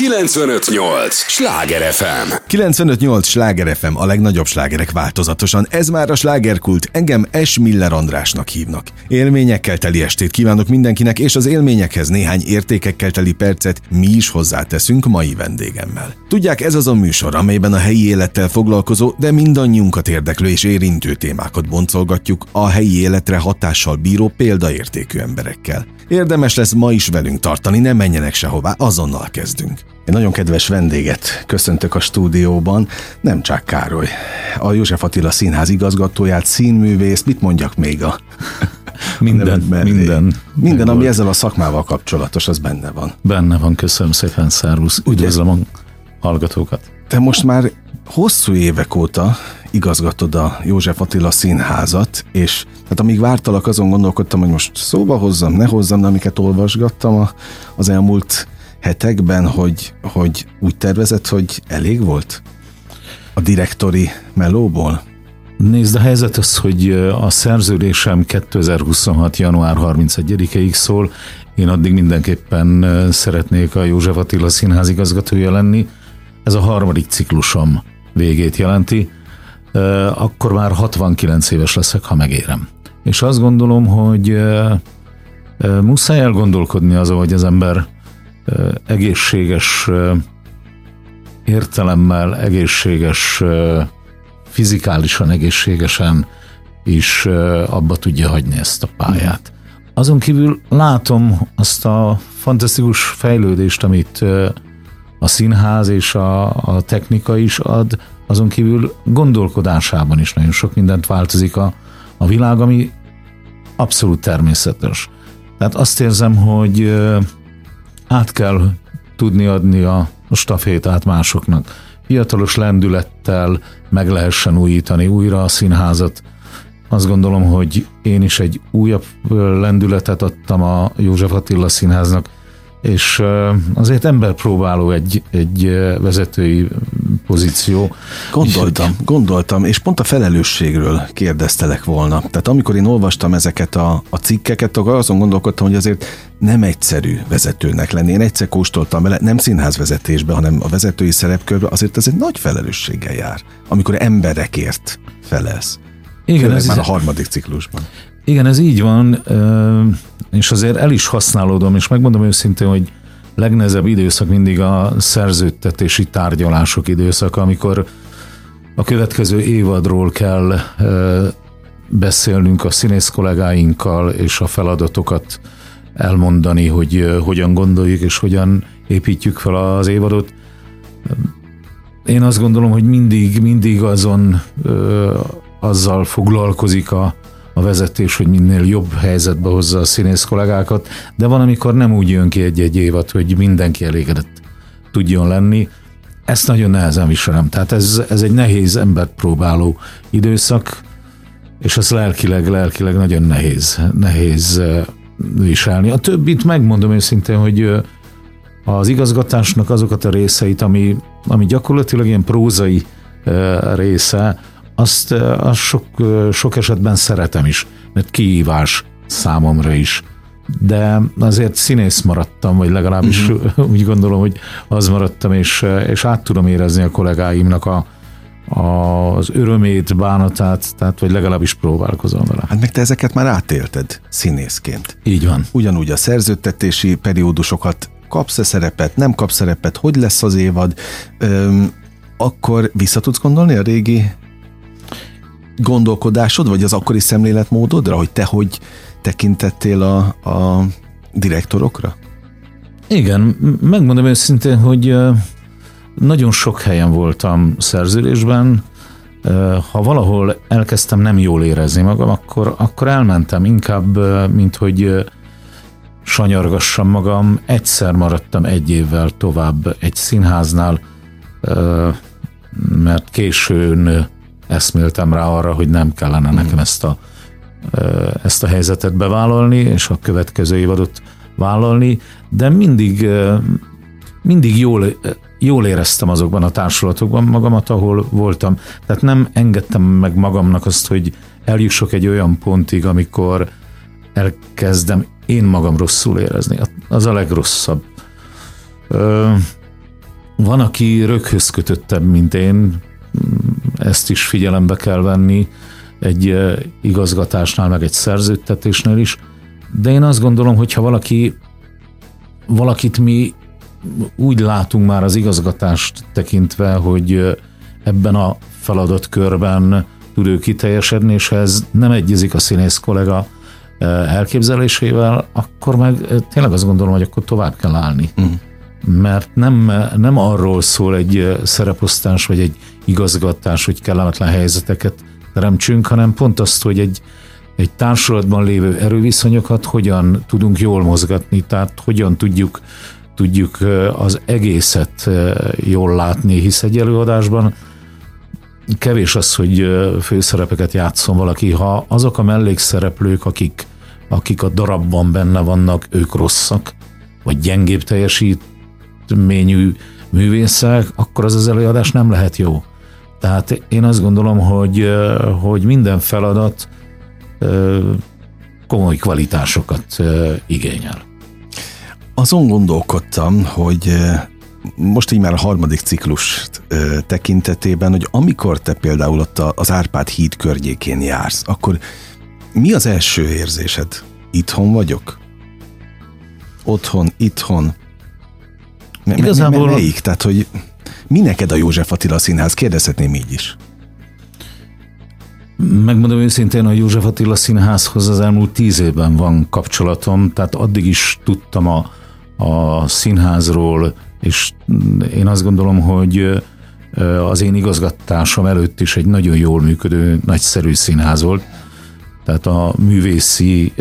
958! Sláger FM! 958! Sláger FM, a legnagyobb slágerek változatosan. Ez már a slágerkult. Engem S. Miller Andrásnak hívnak. Élményekkel teli estét kívánok mindenkinek, és az élményekhez néhány értékekkel teli percet mi is hozzáteszünk mai vendégemmel. Tudják, ez az a műsor, amelyben a helyi élettel foglalkozó, de mindannyiunkat érdeklő és érintő témákat boncolgatjuk a helyi életre hatással bíró példaértékű emberekkel. Érdemes lesz ma is velünk tartani, ne menjenek sehová, azonnal kezdünk. Egy nagyon kedves vendéget köszöntök a stúdióban, nem csak Károly. A József Attila Színház igazgatóját, színművész, mit mondjak még a... Minden, a minden. Minden, ami ezzel a szakmával kapcsolatos, az benne van. Benne van, köszönöm szépen, Szervusz. Üdvözlöm a hallgatókat. Te most már hosszú évek óta igazgatod a József Attila színházat, és hát amíg vártalak, azon gondolkodtam, hogy most szóba hozzam, ne hozzam, de amiket olvasgattam a, az elmúlt hetekben, hogy, hogy úgy tervezett, hogy elég volt a direktori melóból? Nézd, a helyzet az, hogy a szerződésem 2026. január 31-ig szól, én addig mindenképpen szeretnék a József Attila színház igazgatója lenni. Ez a harmadik ciklusom végét jelenti. Akkor már 69 éves leszek, ha megérem. És azt gondolom, hogy muszáj elgondolkodni azon, hogy az ember egészséges értelemmel, egészséges, fizikálisan egészségesen is abba tudja hagyni ezt a pályát. Azon kívül látom azt a fantasztikus fejlődést, amit a színház és a, a technika is ad, azon kívül gondolkodásában is nagyon sok mindent változik a, a világ, ami abszolút természetes. Tehát azt érzem, hogy át kell tudni adni a stafétát másoknak. Fiatalos lendülettel meg lehessen újítani újra a színházat. Azt gondolom, hogy én is egy újabb lendületet adtam a József Attila színháznak, és azért ember próbáló egy, egy vezetői pozíció. Gondoltam, gondoltam, és pont a felelősségről kérdeztelek volna. Tehát amikor én olvastam ezeket a, a cikkeket, akkor azon gondolkodtam, hogy azért nem egyszerű vezetőnek lenni. Én egyszer kóstoltam vele, nem színházvezetésbe, hanem a vezetői szerepkörbe, azért ez egy nagy felelősséggel jár, amikor emberekért felelsz. Igen, ez már a harmadik ciklusban. Igen, ez így van, és azért el is használódom, és megmondom őszintén, hogy legnehezebb időszak mindig a szerződtetési tárgyalások időszaka, amikor a következő évadról kell beszélnünk a színész kollégáinkkal, és a feladatokat elmondani, hogy hogyan gondoljuk, és hogyan építjük fel az évadot. Én azt gondolom, hogy mindig, mindig azon azzal foglalkozik a, a vezetés, hogy minél jobb helyzetbe hozza a színész kollégákat, de van, amikor nem úgy jön ki egy-egy évad, hogy mindenki elégedett tudjon lenni. Ezt nagyon nehezen viselem. Tehát ez, ez egy nehéz embert próbáló időszak, és ez lelkileg, lelkileg nagyon nehéz, nehéz viselni. A többit megmondom őszintén, hogy az igazgatásnak azokat a részeit, ami, ami gyakorlatilag ilyen prózai része, azt, azt sok, sok esetben szeretem is, mert kihívás számomra is. De azért színész maradtam, vagy legalábbis uh-huh. úgy gondolom, hogy az maradtam, és, és át tudom érezni a kollégáimnak a, az örömét, bánatát, tehát vagy legalábbis próbálkozom vele. Hát meg te ezeket már átélted színészként. Így van. Ugyanúgy a szerződtetési periódusokat kapsz-e szerepet, nem kapsz szerepet, hogy lesz az évad, öm, akkor vissza tudsz gondolni a régi gondolkodásod, vagy az akkori szemléletmódodra, hogy te hogy tekintettél a, a direktorokra? Igen, megmondom őszintén, hogy nagyon sok helyen voltam szerződésben, ha valahol elkezdtem nem jól érezni magam, akkor, akkor elmentem inkább, mint hogy sanyargassam magam. Egyszer maradtam egy évvel tovább egy színháznál, mert későn eszméltem rá arra, hogy nem kellene nekem ezt a, ezt a helyzetet bevállalni, és a következő évadot vállalni, de mindig, mindig jól, jól éreztem azokban a társulatokban magamat, ahol voltam. Tehát nem engedtem meg magamnak azt, hogy eljussok egy olyan pontig, amikor elkezdem én magam rosszul érezni. Az a legrosszabb. Van, aki röghöz kötöttebb, mint én, ezt is figyelembe kell venni egy igazgatásnál, meg egy szerződtetésnél is, de én azt gondolom, hogy ha valaki, valakit mi úgy látunk már az igazgatást tekintve, hogy ebben a feladatkörben tud ő kiteljesedni, és ez nem egyezik a színész kollega elképzelésével, akkor meg tényleg azt gondolom, hogy akkor tovább kell állni. Uh-huh mert nem, nem arról szól egy szereposztás vagy egy igazgatás, hogy kellemetlen helyzeteket teremtsünk, hanem pont azt, hogy egy, egy társulatban lévő erőviszonyokat hogyan tudunk jól mozgatni, tehát hogyan tudjuk, tudjuk az egészet jól látni, hisz egy előadásban kevés az, hogy főszerepeket játszon valaki, ha azok a mellékszereplők, akik, akik a darabban benne vannak, ők rosszak, vagy gyengébb teljesít, ményű művészek, akkor az az előadás nem lehet jó. Tehát én azt gondolom, hogy, hogy minden feladat komoly kvalitásokat igényel. Azon gondolkodtam, hogy most így már a harmadik ciklus tekintetében, hogy amikor te például ott az Árpád híd környékén jársz, akkor mi az első érzésed? Itthon vagyok? Otthon, itthon? Me, Igazából... Me, melyik? Tehát, hogy mi neked a József Attila Színház? Kérdezhetném így is. Megmondom őszintén, a József Attila Színházhoz az elmúlt tíz évben van kapcsolatom, tehát addig is tudtam a, a színházról, és én azt gondolom, hogy az én igazgatásom előtt is egy nagyon jól működő, nagyszerű színház volt. Tehát a művészi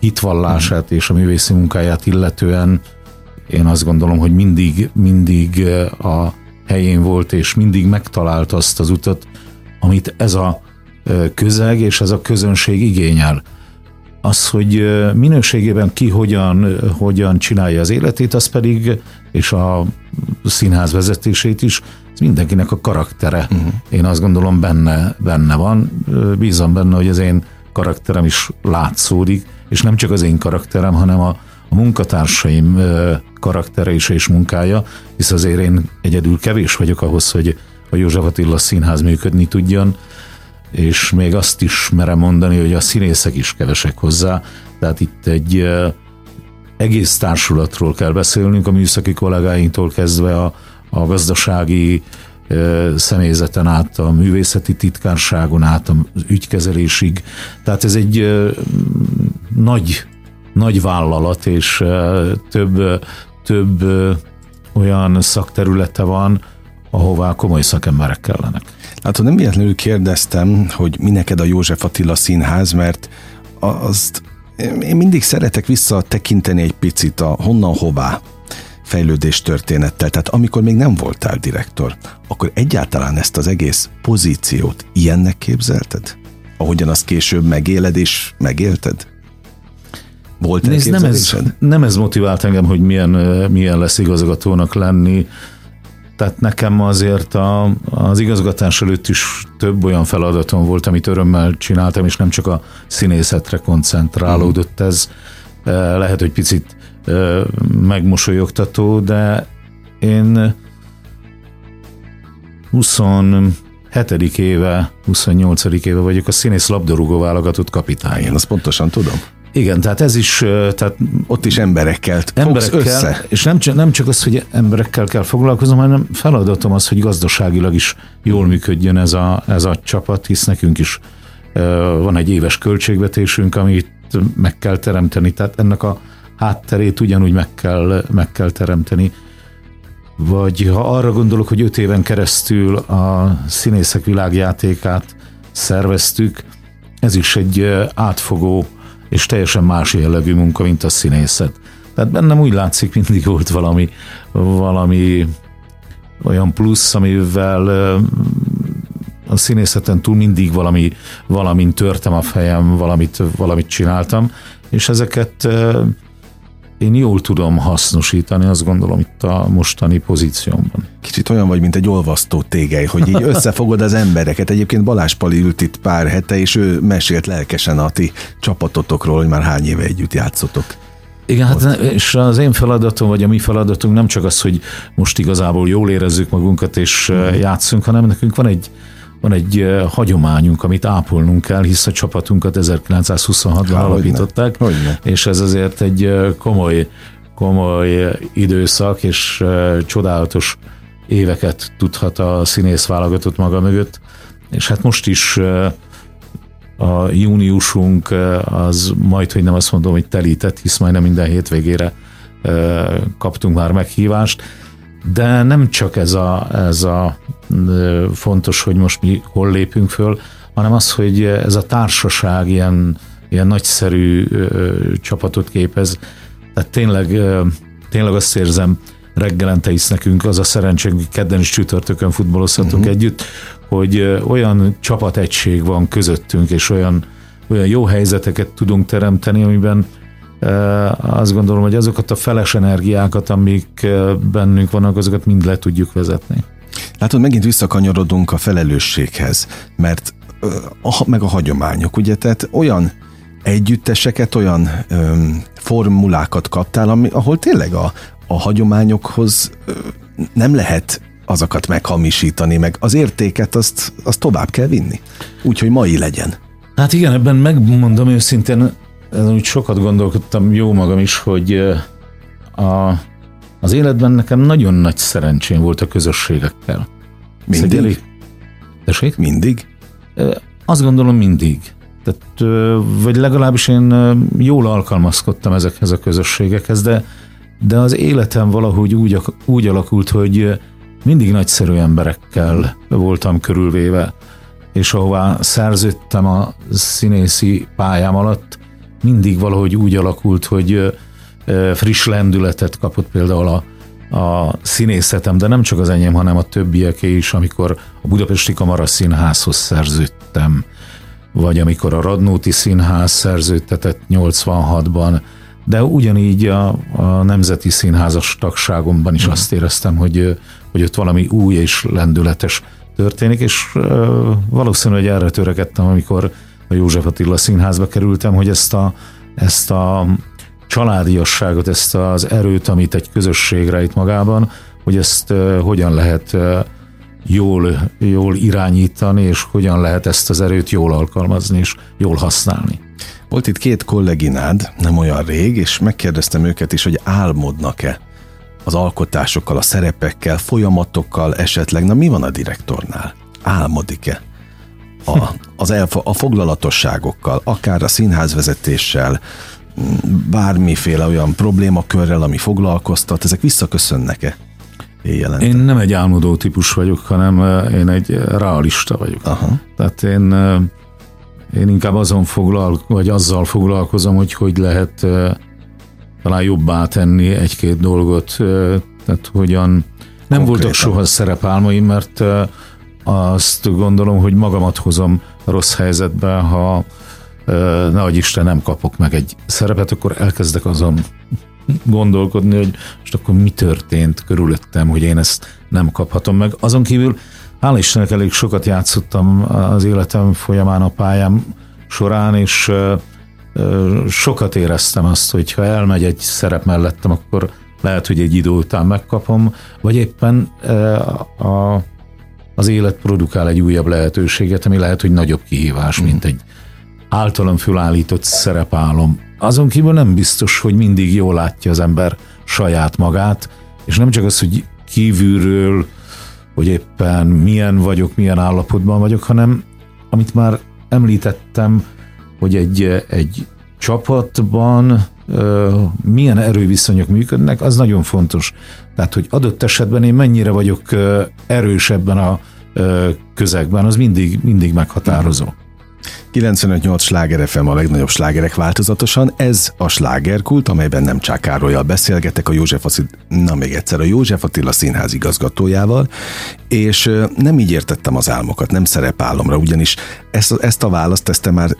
hitvallását és a művészi munkáját illetően én azt gondolom, hogy mindig, mindig a helyén volt, és mindig megtalált azt az utat, amit ez a közeg és ez a közönség igényel. Az, hogy minőségében ki hogyan, hogyan csinálja az életét, az pedig, és a színház vezetését is, ez mindenkinek a karaktere. Uh-huh. Én azt gondolom benne, benne van. Bízom benne, hogy az én karakterem is látszódik, és nem csak az én karakterem, hanem a, a munkatársaim karaktere is és munkája, hisz azért én egyedül kevés vagyok ahhoz, hogy a József Attila színház működni tudjon, és még azt is merem mondani, hogy a színészek is kevesek hozzá, tehát itt egy egész társulatról kell beszélnünk, a műszaki kollégáinktól kezdve a, a gazdasági személyzeten át, a művészeti titkárságon át, az ügykezelésig. Tehát ez egy nagy nagy vállalat, és több, több olyan szakterülete van, ahová komoly szakemberek kellenek. Hát nem véletlenül kérdeztem, hogy mi neked a József Attila színház, mert azt én mindig szeretek visszatekinteni egy picit a honnan hová fejlődés történettel. Tehát amikor még nem voltál direktor, akkor egyáltalán ezt az egész pozíciót ilyennek képzelted? Ahogyan azt később megéled és megélted? Volt Nézd, nem ez, nem ez motivált engem, hogy milyen, milyen lesz igazgatónak lenni. Tehát nekem azért a, az igazgatás előtt is több olyan feladatom volt, amit örömmel csináltam, és nem csak a színészetre koncentrálódott ez. Lehet, hogy picit megmosolyogtató, de én 27. éve, 28. éve vagyok a színész labdarúgó válogatott kapitány. Én azt pontosan tudom. Igen, tehát ez is... Tehát Ott is emberekkel emberekkel, össze. És nem csak, nem csak az, hogy emberekkel kell foglalkoznom, hanem feladatom az, hogy gazdaságilag is jól működjön ez a, ez a csapat, hisz nekünk is van egy éves költségvetésünk, amit meg kell teremteni, tehát ennek a hátterét ugyanúgy meg kell, meg kell teremteni. Vagy ha arra gondolok, hogy öt éven keresztül a színészek világjátékát szerveztük, ez is egy átfogó és teljesen más jellegű munka, mint a színészet. Tehát bennem úgy látszik, mindig volt valami, valami olyan plusz, amivel a színészeten túl mindig valami, valamint törtem a fejem, valamit, valamit csináltam, és ezeket én jól tudom hasznosítani, azt gondolom itt a mostani pozíciómban. Kicsit olyan vagy, mint egy olvasztó tégely, hogy így összefogod az embereket. Egyébként Balázs Pali ült itt pár hete, és ő mesélt lelkesen a ti csapatotokról, hogy már hány éve együtt játszotok. Igen, hát és az én feladatom, vagy a mi feladatunk nem csak az, hogy most igazából jól érezzük magunkat és uh-huh. játszunk, hanem nekünk van egy van egy hagyományunk, amit ápolnunk kell, hisz a csapatunkat 1926-ban Há, alapították, hogyne. Hogyne. és ez azért egy komoly, komoly időszak, és csodálatos éveket tudhat a színész válogatott maga mögött, és hát most is a júniusunk az majd, hogy nem azt mondom, hogy telített, hisz majdnem minden hétvégére kaptunk már meghívást, de nem csak ez a, ez a fontos, hogy most mi hol lépünk föl, hanem az, hogy ez a társaság ilyen, ilyen nagyszerű csapatot képez. Tehát tényleg, tényleg azt érzem, reggelente is nekünk az a szerencsénk, hogy kedden is csütörtökön futballozhatunk uh-huh. együtt, hogy olyan csapategység van közöttünk, és olyan, olyan jó helyzeteket tudunk teremteni, amiben azt gondolom, hogy azokat a feles energiákat, amik bennünk vannak, azokat mind le tudjuk vezetni. Látod, megint visszakanyarodunk a felelősséghez, mert meg a hagyományok, ugye, tehát olyan együtteseket, olyan öm, formulákat kaptál, ami, ahol tényleg a, a hagyományokhoz nem lehet azokat meghamisítani, meg az értéket azt, azt tovább kell vinni. Úgyhogy mai legyen. Hát igen, ebben megmondom őszintén, úgy sokat gondolkodtam jó magam is, hogy a, az életben nekem nagyon nagy szerencsém volt a közösségekkel. Mindig? Elég... Tessék? Mindig? Azt gondolom mindig. Tehát, vagy legalábbis én jól alkalmazkodtam ezekhez a közösségekhez, de, de az életem valahogy úgy, úgy alakult, hogy mindig nagyszerű emberekkel voltam körülvéve, és ahová szerződtem a színészi pályám alatt, mindig valahogy úgy alakult, hogy friss lendületet kapott például a, a színészetem, de nem csak az enyém, hanem a többieké is, amikor a Budapesti Kamara Színházhoz szerződtem, vagy amikor a Radnóti Színház szerződtetett 86-ban, de ugyanígy a, a Nemzeti Színházas tagságomban is mm. azt éreztem, hogy, hogy ott valami új és lendületes történik, és valószínűleg erre törekedtem, amikor a József Attila Színházba kerültem, hogy ezt a, ezt a családiasságot, ezt az erőt, amit egy közösség rejt magában, hogy ezt hogyan lehet jól, jól irányítani, és hogyan lehet ezt az erőt jól alkalmazni, és jól használni. Volt itt két kolleginád, nem olyan rég, és megkérdeztem őket is, hogy álmodnak-e az alkotásokkal, a szerepekkel, folyamatokkal esetleg. Na mi van a direktornál? Álmodik-e? A, az elfo- a foglalatosságokkal, akár a színházvezetéssel, bármiféle olyan problémakörrel, ami foglalkoztat, ezek visszaköszönnek-e? Én nem egy álmodó típus vagyok, hanem én egy realista vagyok. Aha. Tehát én, én inkább azon foglal, vagy azzal foglalkozom, hogy hogy lehet talán jobbá tenni egy-két dolgot, tehát hogyan nem Konkrétan. voltak soha szerepálmaim, mert azt gondolom, hogy magamat hozom rossz helyzetbe, ha ne Isten nem kapok meg egy szerepet, akkor elkezdek azon gondolkodni, hogy most akkor mi történt körülöttem, hogy én ezt nem kaphatom meg. Azon kívül hála Istennek elég sokat játszottam az életem folyamán a pályám során, és sokat éreztem azt, hogy ha elmegy egy szerep mellettem, akkor lehet, hogy egy idő után megkapom, vagy éppen a, az élet produkál egy újabb lehetőséget, ami lehet, hogy nagyobb kihívás, mint egy általam fölállított szerepálom. Azon kívül nem biztos, hogy mindig jól látja az ember saját magát, és nem csak az, hogy kívülről, hogy éppen milyen vagyok, milyen állapotban vagyok, hanem amit már említettem, hogy egy, egy csapatban milyen erőviszonyok működnek, az nagyon fontos. Tehát, hogy adott esetben én mennyire vagyok erős ebben a közegben, az mindig, mindig meghatározó. 95-8 sláger FM a legnagyobb slágerek változatosan. Ez a slágerkult, amelyben nem csak Károlyjal beszélgetek, a József Attila, na még egyszer, a József Attila színház igazgatójával, és nem így értettem az álmokat, nem szerepálomra, ugyanis ezt, ezt a választ, ezt te már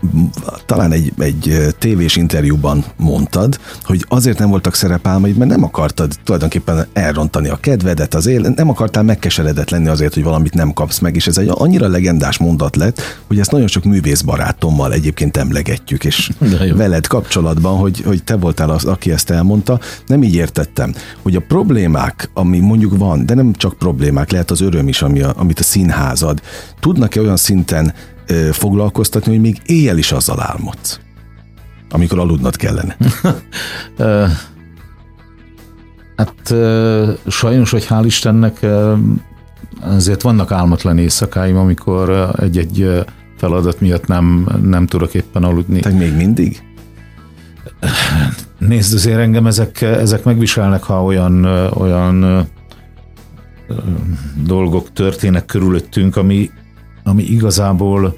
talán egy, egy tévés interjúban mondtad, hogy azért nem voltak szerepálmaid, mert nem akartad tulajdonképpen elrontani a kedvedet, az él, nem akartál megkeseredett lenni azért, hogy valamit nem kapsz meg, és ez egy annyira legendás mondat lett, hogy ezt nagyon sok művészbarát barátommal egyébként emlegetjük, és veled kapcsolatban, hogy, hogy te voltál az, aki ezt elmondta, nem így értettem, hogy a problémák, ami mondjuk van, de nem csak problémák, lehet az öröm is, ami a, amit a színházad, tudnak-e olyan szinten ö, foglalkoztatni, hogy még éjjel is azzal álmodsz, amikor aludnod kellene? hát sajnos, hogy hál' Istennek azért vannak álmatlan éjszakáim, amikor egy-egy feladat miatt nem, nem tudok éppen aludni. Tehát még mindig? Nézd, azért engem ezek, ezek megviselnek, ha olyan, olyan dolgok történnek körülöttünk, ami, ami igazából,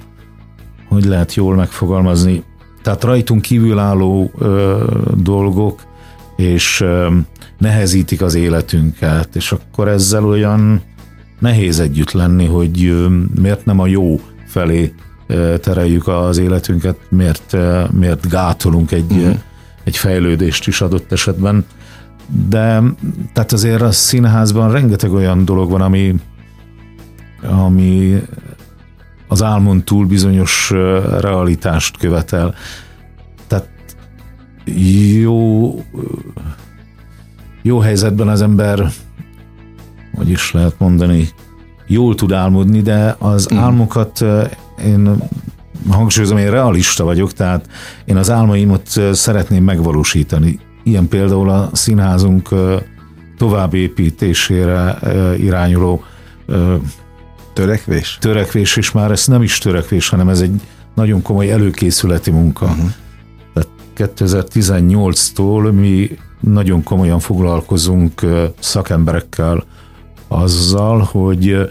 hogy lehet jól megfogalmazni, tehát rajtunk kívülálló ö, dolgok, és ö, nehezítik az életünket, és akkor ezzel olyan nehéz együtt lenni, hogy miért nem a jó felé tereljük az életünket, miért, miért gátolunk egy, uh-huh. egy fejlődést is adott esetben. De tehát azért a színházban rengeteg olyan dolog van, ami, ami az álmon túl bizonyos realitást követel. Tehát jó, jó helyzetben az ember hogy is lehet mondani, jól tud álmodni, de az mm. álmokat én hangsúlyozom, én realista vagyok, tehát én az álmaimat szeretném megvalósítani. Ilyen például a színházunk továbbépítésére irányuló törekvés? Törekvés, és már ez nem is törekvés, hanem ez egy nagyon komoly előkészületi munka. Uh-huh. Tehát 2018-tól mi nagyon komolyan foglalkozunk szakemberekkel, azzal, hogy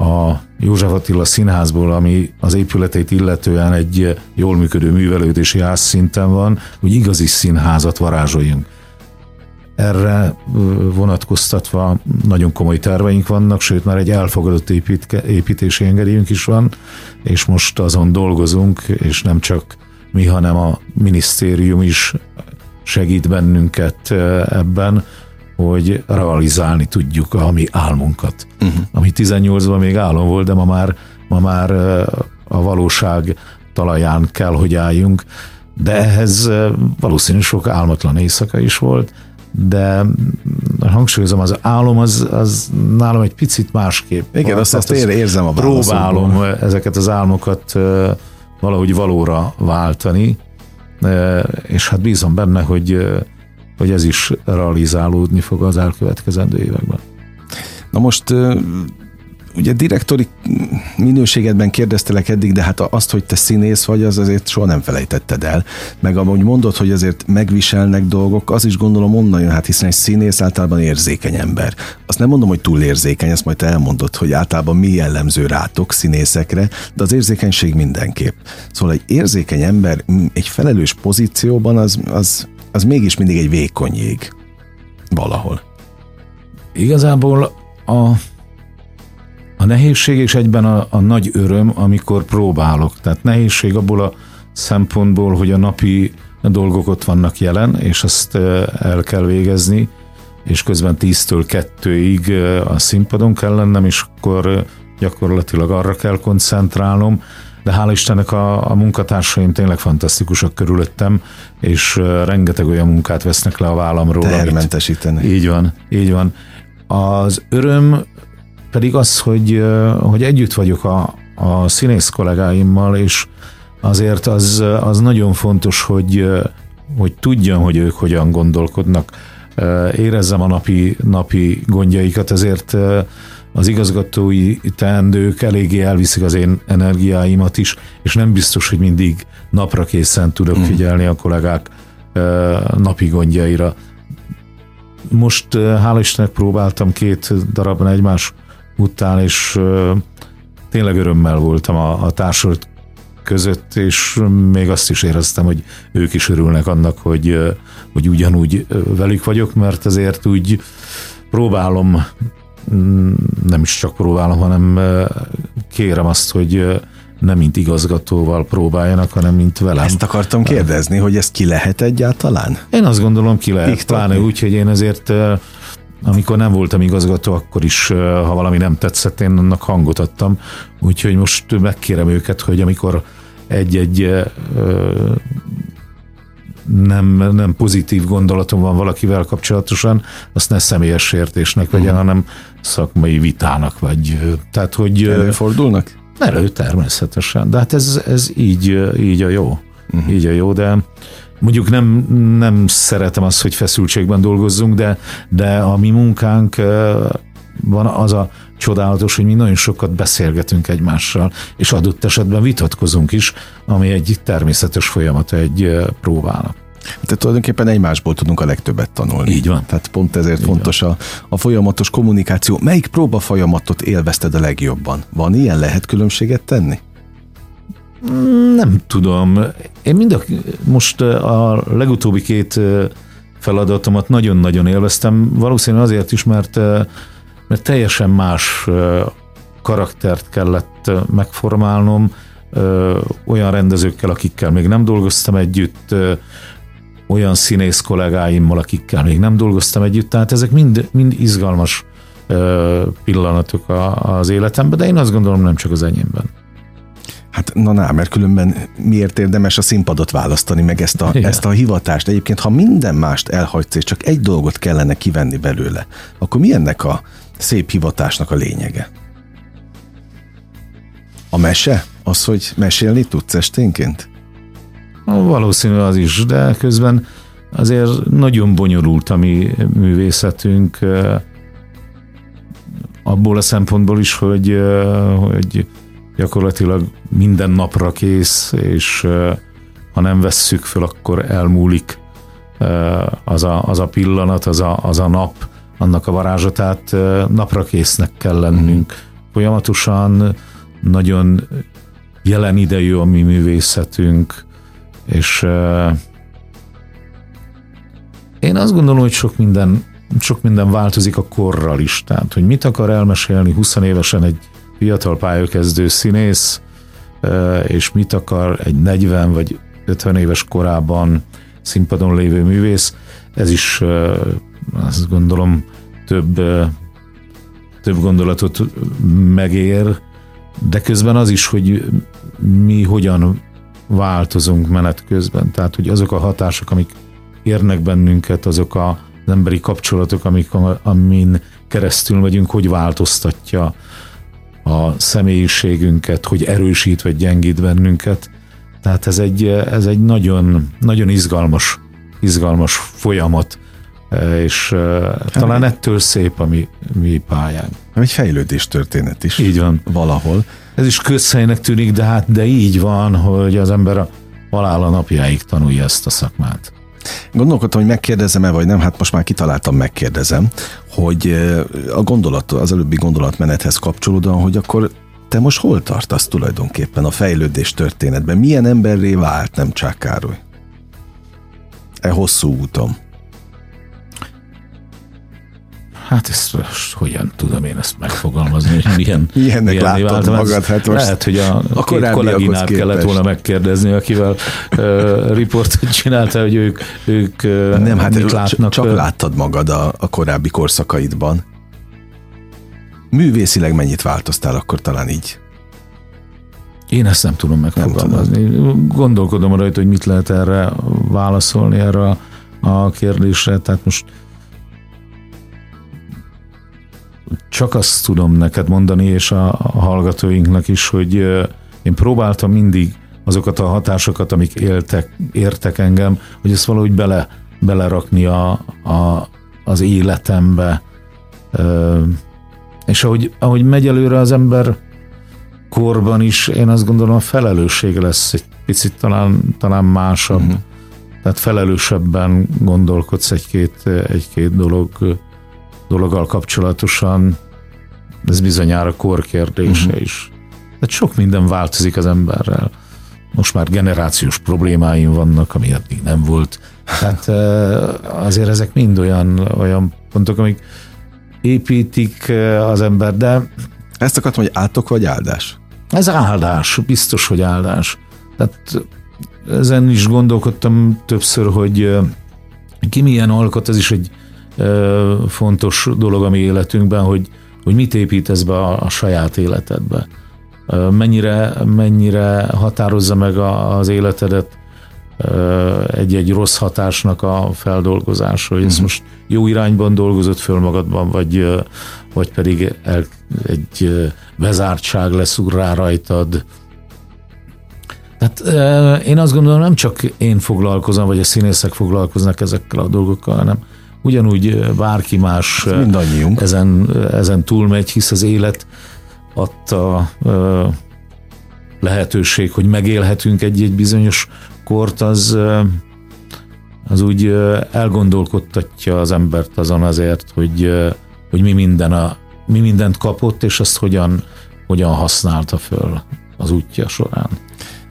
a József Attila színházból, ami az épületét illetően egy jól működő művelődési ház szinten van, hogy igazi színházat varázsoljunk. Erre vonatkoztatva nagyon komoly terveink vannak, sőt már egy elfogadott építke, építési engedélyünk is van, és most azon dolgozunk, és nem csak mi, hanem a minisztérium is segít bennünket ebben, hogy realizálni tudjuk a mi álmunkat. Uh-huh. Ami 18-ban még álom volt, de ma már, ma már a valóság talaján kell, hogy álljunk. De ehhez valószínűleg sok álmatlan éjszaka is volt, de hangsúlyozom, az álom az, az nálam egy picit másképp. Igen, azt, azt ér, érzem a Próbálom válaszokból. ezeket az álmokat valahogy valóra váltani, és hát bízom benne, hogy hogy ez is realizálódni fog az elkövetkezendő években. Na most ugye direktori minőségedben kérdeztelek eddig, de hát azt, hogy te színész vagy, az azért soha nem felejtetted el. Meg amúgy mondod, hogy azért megviselnek dolgok, az is gondolom onnan jön, hát hiszen egy színész általában érzékeny ember. Azt nem mondom, hogy túl érzékeny, ezt majd te elmondod, hogy általában mi jellemző rátok színészekre, de az érzékenység mindenképp. Szóval egy érzékeny ember egy felelős pozícióban az, az az mégis mindig egy vékony jég valahol. Igazából a, a nehézség és egyben a, a nagy öröm, amikor próbálok. Tehát nehézség abból a szempontból, hogy a napi dolgok ott vannak jelen, és azt el kell végezni, és közben 10-től 2-ig a színpadon kell lennem, és akkor gyakorlatilag arra kell koncentrálnom, de hála Istennek a, a munkatársaim tényleg fantasztikusak körülöttem, és rengeteg olyan munkát vesznek le a vállamról. Tehermentesítenek. Így van, így van. Az öröm pedig az, hogy, hogy együtt vagyok a, a színész kollégáimmal, és azért az, az nagyon fontos, hogy, hogy tudjam, hogy ők hogyan gondolkodnak, érezzem a napi, napi gondjaikat, ezért az igazgatói teendők eléggé elviszik az én energiáimat is, és nem biztos, hogy mindig napra készen tudok mm. figyelni a kollégák napi gondjaira. Most hála Istennek próbáltam két darabban egymás után, és tényleg örömmel voltam a, a társult között, és még azt is éreztem, hogy ők is örülnek annak, hogy, hogy ugyanúgy velük vagyok, mert azért úgy próbálom nem is csak próbálom, hanem kérem azt, hogy nem mint igazgatóval próbáljanak, hanem mint velem. Ezt akartam kérdezni, hogy ezt ki lehet egyáltalán? Én azt gondolom, ki lehet. Iktatni. Pláne úgy, hogy én ezért amikor nem voltam igazgató, akkor is, ha valami nem tetszett, én annak hangot adtam. Úgyhogy most megkérem őket, hogy amikor egy-egy nem, nem pozitív gondolatom van valakivel kapcsolatosan, azt ne személyes sértésnek vegyen, uh-huh. hanem szakmai vitának, vagy tehát, hogy... Előfordulnak? Elő, természetesen, de hát ez, ez így, így a jó. Uh-huh. Így a jó, de mondjuk nem, nem szeretem azt, hogy feszültségben dolgozzunk, de, de a mi munkánk van az a csodálatos, hogy mi nagyon sokat beszélgetünk egymással, és adott esetben vitatkozunk is, ami egy természetes folyamata egy próbának. Tehát tulajdonképpen egymásból tudunk a legtöbbet tanulni. Így van. Tehát pont ezért Így fontos a, a folyamatos kommunikáció. Melyik próba folyamatot élvezted a legjobban? Van ilyen? Lehet különbséget tenni? Nem tudom. Én mind a, most a legutóbbi két feladatomat nagyon-nagyon élveztem, valószínűleg azért is, mert, mert teljesen más karaktert kellett megformálnom, olyan rendezőkkel, akikkel még nem dolgoztam együtt, olyan színész kollégáimmal, akikkel még nem dolgoztam együtt, tehát ezek mind, mind izgalmas pillanatok az életemben, de én azt gondolom nem csak az enyémben. Hát na, na, mert különben miért érdemes a színpadot választani, meg ezt a, ezt a hivatást? Egyébként, ha minden mást elhagysz, és csak egy dolgot kellene kivenni belőle, akkor mi ennek a szép hivatásnak a lényege? A mese? Az, hogy mesélni tudsz esténként? Valószínű az is, de közben azért nagyon bonyolult a mi művészetünk abból a szempontból is, hogy, hogy gyakorlatilag minden napra kész, és ha nem vesszük föl, akkor elmúlik az a, az a pillanat, az a, az a nap, annak a varázsatát napra késznek kell lennünk. Folyamatosan nagyon jelen idejű a mi művészetünk, és én azt gondolom, hogy sok minden, sok minden változik a korral is. Tehát, hogy mit akar elmesélni 20 évesen egy fiatal pályakezdő színész, és mit akar egy 40 vagy 50 éves korában színpadon lévő művész, ez is azt gondolom több, több gondolatot megér, de közben az is, hogy mi hogyan változunk menet közben. Tehát, hogy azok a hatások, amik érnek bennünket, azok a, az emberi kapcsolatok, amik, amin keresztül megyünk, hogy változtatja a személyiségünket, hogy erősít vagy gyengít bennünket. Tehát ez egy, ez egy nagyon, nagyon izgalmas, izgalmas folyamat, és hát talán ettől szép a mi, mi pályánk. Egy fejlődés történet is. Így van. Valahol. Ez is közhelynek tűnik, de hát de így van, hogy az ember a halála napjáig tanulja ezt a szakmát. Gondolkodtam, hogy megkérdezem-e, vagy nem, hát most már kitaláltam, megkérdezem, hogy a gondolat, az előbbi gondolatmenethez kapcsolódóan, hogy akkor te most hol tartasz tulajdonképpen a fejlődés történetben? Milyen emberré vált nem csak Károly? E hosszú úton. Hát ezt most hogyan tudom én ezt megfogalmazni, hogy milyen, Milyennek milyen látod magad? Hát most Lehet, hogy a, a két kolléginál kellett volna megkérdezni, akivel uh, riportot csinálta, hogy ők, ők uh, Nem, hát mit látnak. Csak láttad magad a, a korábbi korszakaidban. Művészileg mennyit változtál akkor talán így? Én ezt nem tudom megfogalmazni. Nem Gondolkodom rajta, hogy mit lehet erre válaszolni, erre a kérdésre. Tehát most csak azt tudom neked mondani, és a, hallgatóinknak is, hogy én próbáltam mindig azokat a hatásokat, amik éltek, értek engem, hogy ezt valahogy bele, belerakni a, a, az életembe. És ahogy, ahogy megy előre az ember korban is, én azt gondolom a felelősség lesz egy picit talán, talán másabb. Uh-huh. Tehát felelősebben gondolkodsz egy-két, egy-két dolog dologgal kapcsolatosan, ez bizonyára kor kérdése uh-huh. is. Tehát sok minden változik az emberrel. Most már generációs problémáim vannak, ami eddig nem volt. Tehát azért ezek mind olyan, olyan pontok, amik építik az ember, de... Ezt akartam, hogy átok vagy áldás? Ez áldás, biztos, hogy áldás. Tehát ezen is gondolkodtam többször, hogy ki milyen alkot, ez is egy fontos dolog a mi életünkben, hogy, hogy mit építesz be a, a saját életedbe. mennyire, mennyire határozza meg az életedet egy-egy rossz hatásnak a feldolgozása, hogy ez uh-huh. most jó irányban dolgozott föl magadban, vagy, vagy pedig el, egy bezártság lesz rá rajtad. Tehát én azt gondolom, nem csak én foglalkozom, vagy a színészek foglalkoznak ezekkel a dolgokkal, hanem ugyanúgy bárki más ezen, ezen túlmegy, hisz az élet adta lehetőség, hogy megélhetünk egy-egy bizonyos kort, az, az úgy elgondolkodtatja az embert azon azért, hogy, hogy mi, minden a, mi mindent kapott, és azt hogyan, hogyan használta föl az útja során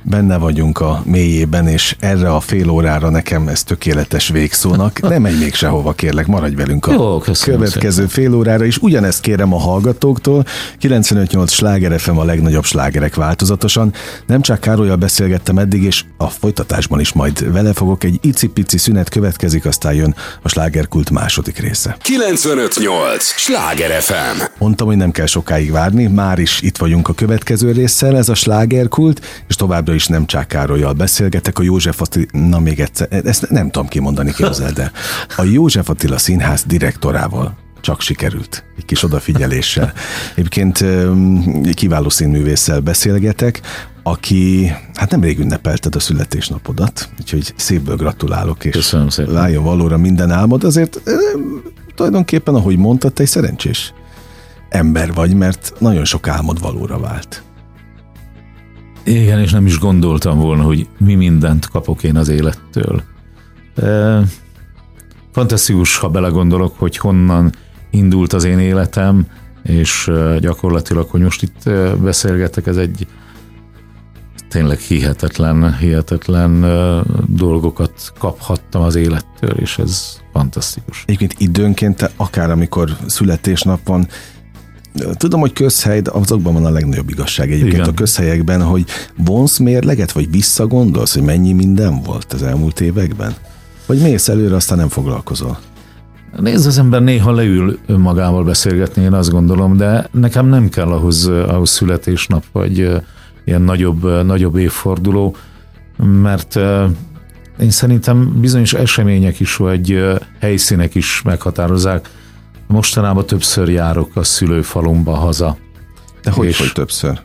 benne vagyunk a mélyében, és erre a fél órára nekem ez tökéletes végszónak. Nem megy még sehova, kérlek, maradj velünk a Jó, következő szépen. fél órára, és ugyanezt kérem a hallgatóktól. 95.8 sláger FM a legnagyobb slágerek változatosan. Nem csak Károlyal beszélgettem eddig, és a folytatásban is majd vele fogok. Egy icipici szünet következik, aztán jön a slágerkult második része. 95.8 sláger FM. Mondtam, hogy nem kell sokáig várni, már is itt vagyunk a következő résszel, ez a slágerkult, és továbbra is nem Csák Károlyjal beszélgetek, a József Attila, még egyszer, ezt nem tudom kimondani, képzeld de A József Attila Színház direktorával csak sikerült, egy kis odafigyeléssel. Egyébként kiváló színművésszel beszélgetek, aki hát nemrég ünnepelted a születésnapodat, úgyhogy szépből gratulálok, és Köszönöm szépen. váljon valóra minden álmod. Azért tulajdonképpen, ahogy mondtad, te egy szerencsés ember vagy, mert nagyon sok álmod valóra vált. Igen, és nem is gondoltam volna, hogy mi mindent kapok én az élettől. Fantasztikus, ha belegondolok, hogy honnan indult az én életem, és gyakorlatilag, hogy most itt beszélgetek, ez egy tényleg hihetetlen, hihetetlen dolgokat kaphattam az élettől, és ez fantasztikus. Egyébként időnként, akár amikor születésnap van, Tudom, hogy közhely, azokban van a legnagyobb igazság egyébként Igen. a közhelyekben, hogy vonsz mérleget, vagy visszagondolsz, hogy mennyi minden volt az elmúlt években? Vagy mész előre, aztán nem foglalkozol? Nézd, az ember néha leül önmagával beszélgetni, én azt gondolom, de nekem nem kell ahhoz, ahhoz születésnap, vagy ilyen nagyobb, nagyobb évforduló, mert én szerintem bizonyos események is, vagy helyszínek is meghatározzák Mostanában többször járok a szülőfalumba haza. De hogy, hogy többször?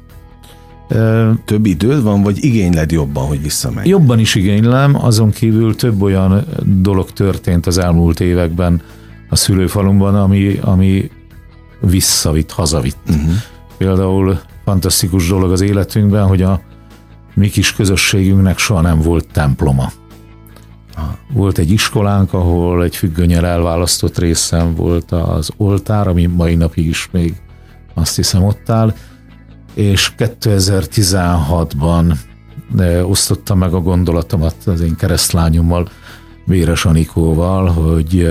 Több időd van, vagy igényled jobban, hogy visszamegy? Jobban is igénylem, azon kívül több olyan dolog történt az elmúlt években a szülőfalumban, ami, ami visszavitt, hazavitt. Uh-huh. Például fantasztikus dolog az életünkben, hogy a mi kis közösségünknek soha nem volt temploma. Volt egy iskolánk, ahol egy függönyel elválasztott részem volt az oltár, ami mai napig is még azt hiszem ott áll, és 2016-ban osztottam meg a gondolatomat az én keresztlányommal, Véres Anikóval, hogy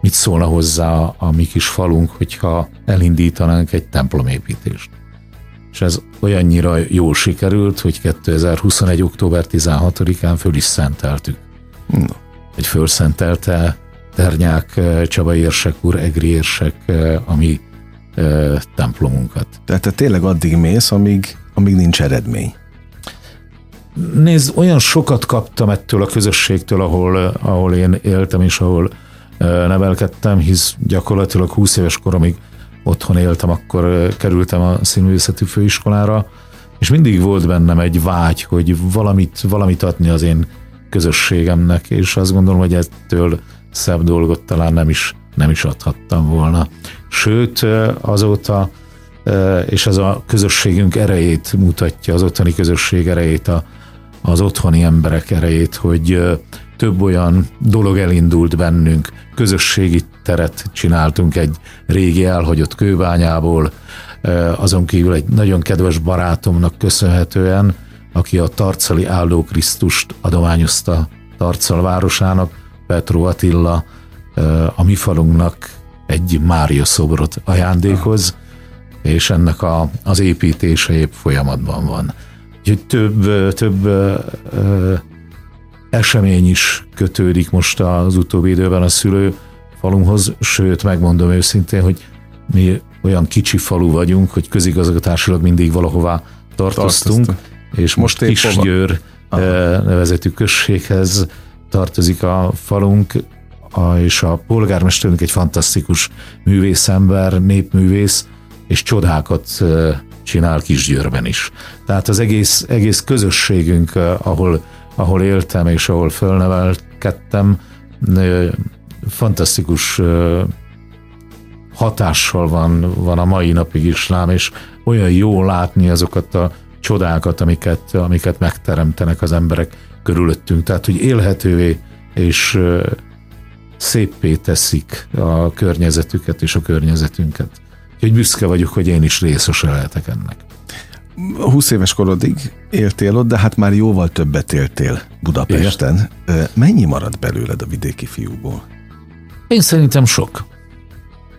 mit szólna hozzá a mi kis falunk, hogyha elindítanánk egy templomépítést. És ez olyannyira jól sikerült, hogy 2021. október 16-án föl is szenteltük. No. Egy fölszentelte Ternyák eh, Csaba érsek úr, Egri érsek, eh, ami e, templomunkat. Tehát te tényleg addig mész, amíg, amíg nincs eredmény. Nézd, olyan sokat kaptam ettől a közösségtől, ahol, ahol én éltem és ahol nevelkedtem, hisz gyakorlatilag 20 éves koromig otthon éltem, akkor kerültem a színművészeti főiskolára, és mindig volt bennem egy vágy, hogy valamit, valamit adni az én közösségemnek, és azt gondolom, hogy ettől szebb dolgot talán nem is, nem is adhattam volna. Sőt, azóta, és ez a közösségünk erejét mutatja, az otthoni közösség erejét, a, az otthoni emberek erejét, hogy több olyan dolog elindult bennünk, közösségi teret csináltunk egy régi elhagyott kőbányából, azon kívül egy nagyon kedves barátomnak köszönhetően, aki a Tarcali Áldó Krisztust adományozta Tarcal városának, Petro Attila a mi falunknak egy Mária szobrot ajándékoz, és ennek a, az építése épp folyamatban van. Úgyhogy több, több ö, esemény is kötődik most az utóbbi időben a szülő falumhoz, sőt megmondom őszintén, hogy mi olyan kicsi falu vagyunk, hogy közigazgatásilag mindig valahová tartoztunk, és most, most Kisgyőr Aha. nevezetű községhez tartozik a falunk, a, és a polgármesterünk egy fantasztikus művészember, népművész, és csodákat csinál Kisgyőrben is. Tehát az egész, egész közösségünk, ahol, ahol éltem és ahol fölnevelkedtem, fantasztikus hatással van, van a mai napig is rám, és olyan jó látni azokat a csodákat, amiket, amiket megteremtenek az emberek körülöttünk. Tehát, hogy élhetővé és szépé teszik a környezetüket és a környezetünket. Úgyhogy büszke vagyok, hogy én is részes lehetek ennek. 20 éves korodig éltél ott, de hát már jóval többet éltél Budapesten. Igen. Mennyi maradt belőled a vidéki fiúból? Én szerintem sok.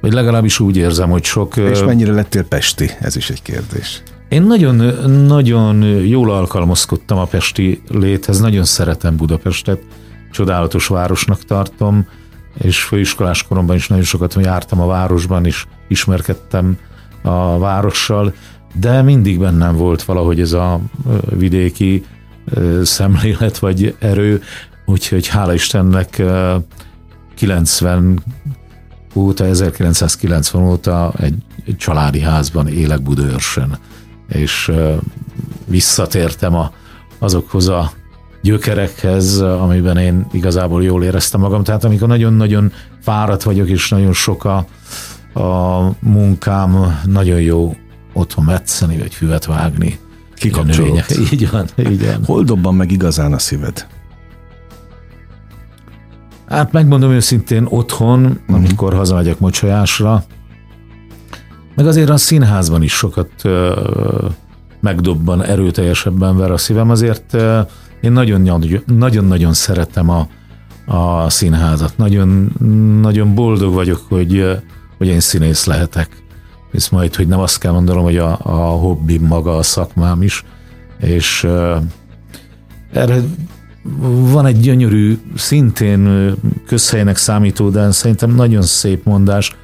Vagy legalábbis úgy érzem, hogy sok. És mennyire lettél pesti? Ez is egy kérdés. Én nagyon, nagyon jól alkalmazkodtam a pesti léthez, nagyon szeretem Budapestet, csodálatos városnak tartom, és főiskolás koromban is nagyon sokat jártam a városban, és ismerkedtem a várossal, de mindig bennem volt valahogy ez a vidéki szemlélet vagy erő, úgyhogy hála Istennek 90 óta, 1990 óta egy, családi házban élek Budaörsön, és visszatértem a, azokhoz a gyökerekhez, amiben én igazából jól éreztem magam. Tehát amikor nagyon-nagyon fáradt vagyok, és nagyon sok a, a munkám, nagyon jó otthon metszeni, vagy füvet vágni. Kikapcsolódsz. Így van, így van. Hol dobban meg igazán a szíved? Hát megmondom őszintén otthon, uh-huh. amikor hazamegyek mocsolyásra, meg azért a színházban is sokat uh, megdobban, erőteljesebben ver a szívem, azért uh, én nagyon-nagyon szeretem a, a színházat. Nagyon, nagyon boldog vagyok, hogy, hogy én színész lehetek. És majd, hogy nem azt kell mondanom, hogy a, a hobbi maga a szakmám is. És uh, erre van egy gyönyörű, szintén közhelynek számító, de szerintem nagyon szép mondás.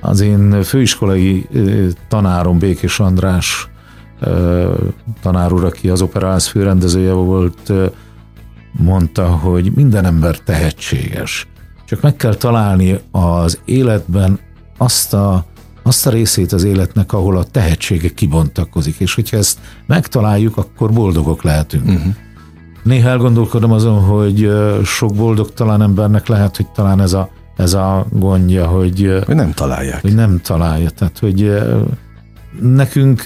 Az én főiskolai tanárom Békés András tanár úr, aki az operáz főrendezője volt, mondta, hogy minden ember tehetséges. Csak meg kell találni az életben azt a, azt a részét az életnek, ahol a tehetsége kibontakozik, és hogyha ezt megtaláljuk, akkor boldogok lehetünk. Uh-huh. Néha elgondolkodom azon, hogy sok boldogtalan embernek lehet, hogy talán ez a, ez a gondja, hogy, hogy nem találják. Hogy nem találja. Tehát, hogy nekünk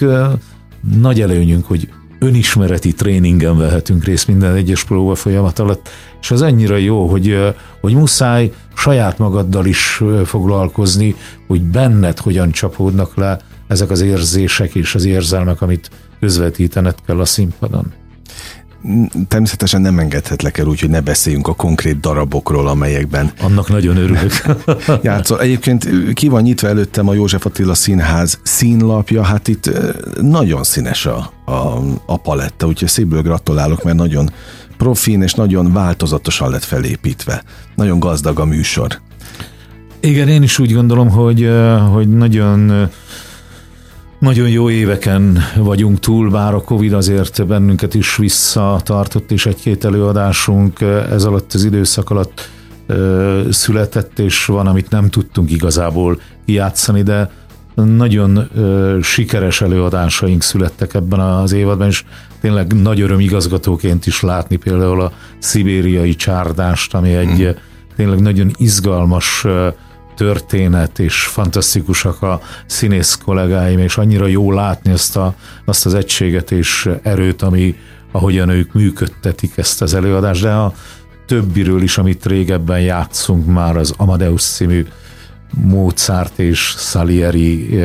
nagy előnyünk, hogy önismereti tréningen vehetünk részt minden egyes próba folyamat alatt, és az annyira jó, hogy, hogy muszáj saját magaddal is foglalkozni, hogy benned hogyan csapódnak le ezek az érzések és az érzelmek, amit közvetítened kell a színpadon természetesen nem engedhetlek el úgy, hogy ne beszéljünk a konkrét darabokról, amelyekben... Annak nagyon örülök. játszol. Egyébként ki van nyitva előttem a József Attila Színház színlapja, hát itt nagyon színes a, a, a paletta, úgyhogy szívből gratulálok, mert nagyon profin és nagyon változatosan lett felépítve. Nagyon gazdag a műsor. Igen, én is úgy gondolom, hogy, hogy nagyon nagyon jó éveken vagyunk túl, bár a Covid azért bennünket is visszatartott, és egy-két előadásunk ez alatt az időszak alatt ö, született, és van, amit nem tudtunk igazából játszani, de nagyon ö, sikeres előadásaink születtek ebben az évadban, és tényleg nagy öröm igazgatóként is látni például a szibériai csárdást, ami egy mm. tényleg nagyon izgalmas történet, és fantasztikusak a színész kollégáim, és annyira jó látni azt, a, azt az egységet és erőt, ami ahogyan ők működtetik ezt az előadást, de a többiről is, amit régebben játszunk már, az Amadeus című Mozart és Salieri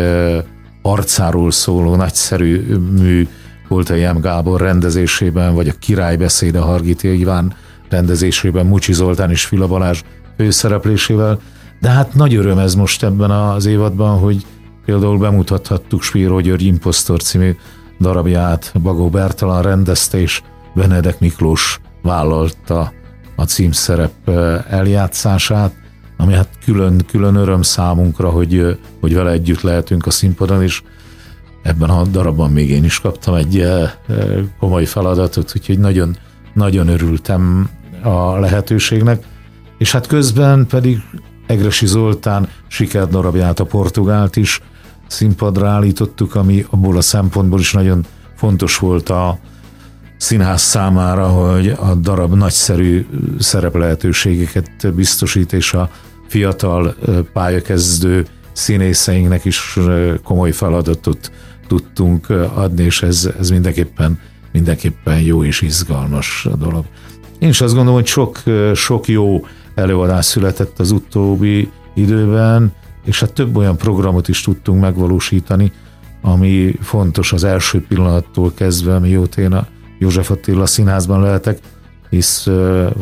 arcáról szóló nagyszerű mű volt a Jem Gábor rendezésében, vagy a Királybeszéd a Hargiti Iván rendezésében, Mucsi Zoltán és Fila Balázs főszereplésével, de hát nagy öröm ez most ebben az évadban, hogy például bemutathattuk Spíró György Impostor című darabját, Bagó Bertalan rendezte, és Benedek Miklós vállalta a címszerep eljátszását. ami hát külön, külön öröm számunkra, hogy, hogy vele együtt lehetünk a színpadon, és ebben a darabban még én is kaptam egy komoly feladatot, úgyhogy nagyon, nagyon örültem a lehetőségnek, és hát közben pedig Egresi Zoltán sikerdarabját, a Portugált is színpadra állítottuk, ami abból a szempontból is nagyon fontos volt a színház számára, hogy a darab nagyszerű szereplehetőségeket biztosít, és a fiatal pályakezdő színészeinknek is komoly feladatot tudtunk adni, és ez, ez mindenképpen, mindenképpen jó és izgalmas dolog. Én is azt gondolom, hogy sok, sok jó előadás született az utóbbi időben, és hát több olyan programot is tudtunk megvalósítani, ami fontos az első pillanattól kezdve, mióta én a József Attila színházban lehetek, hisz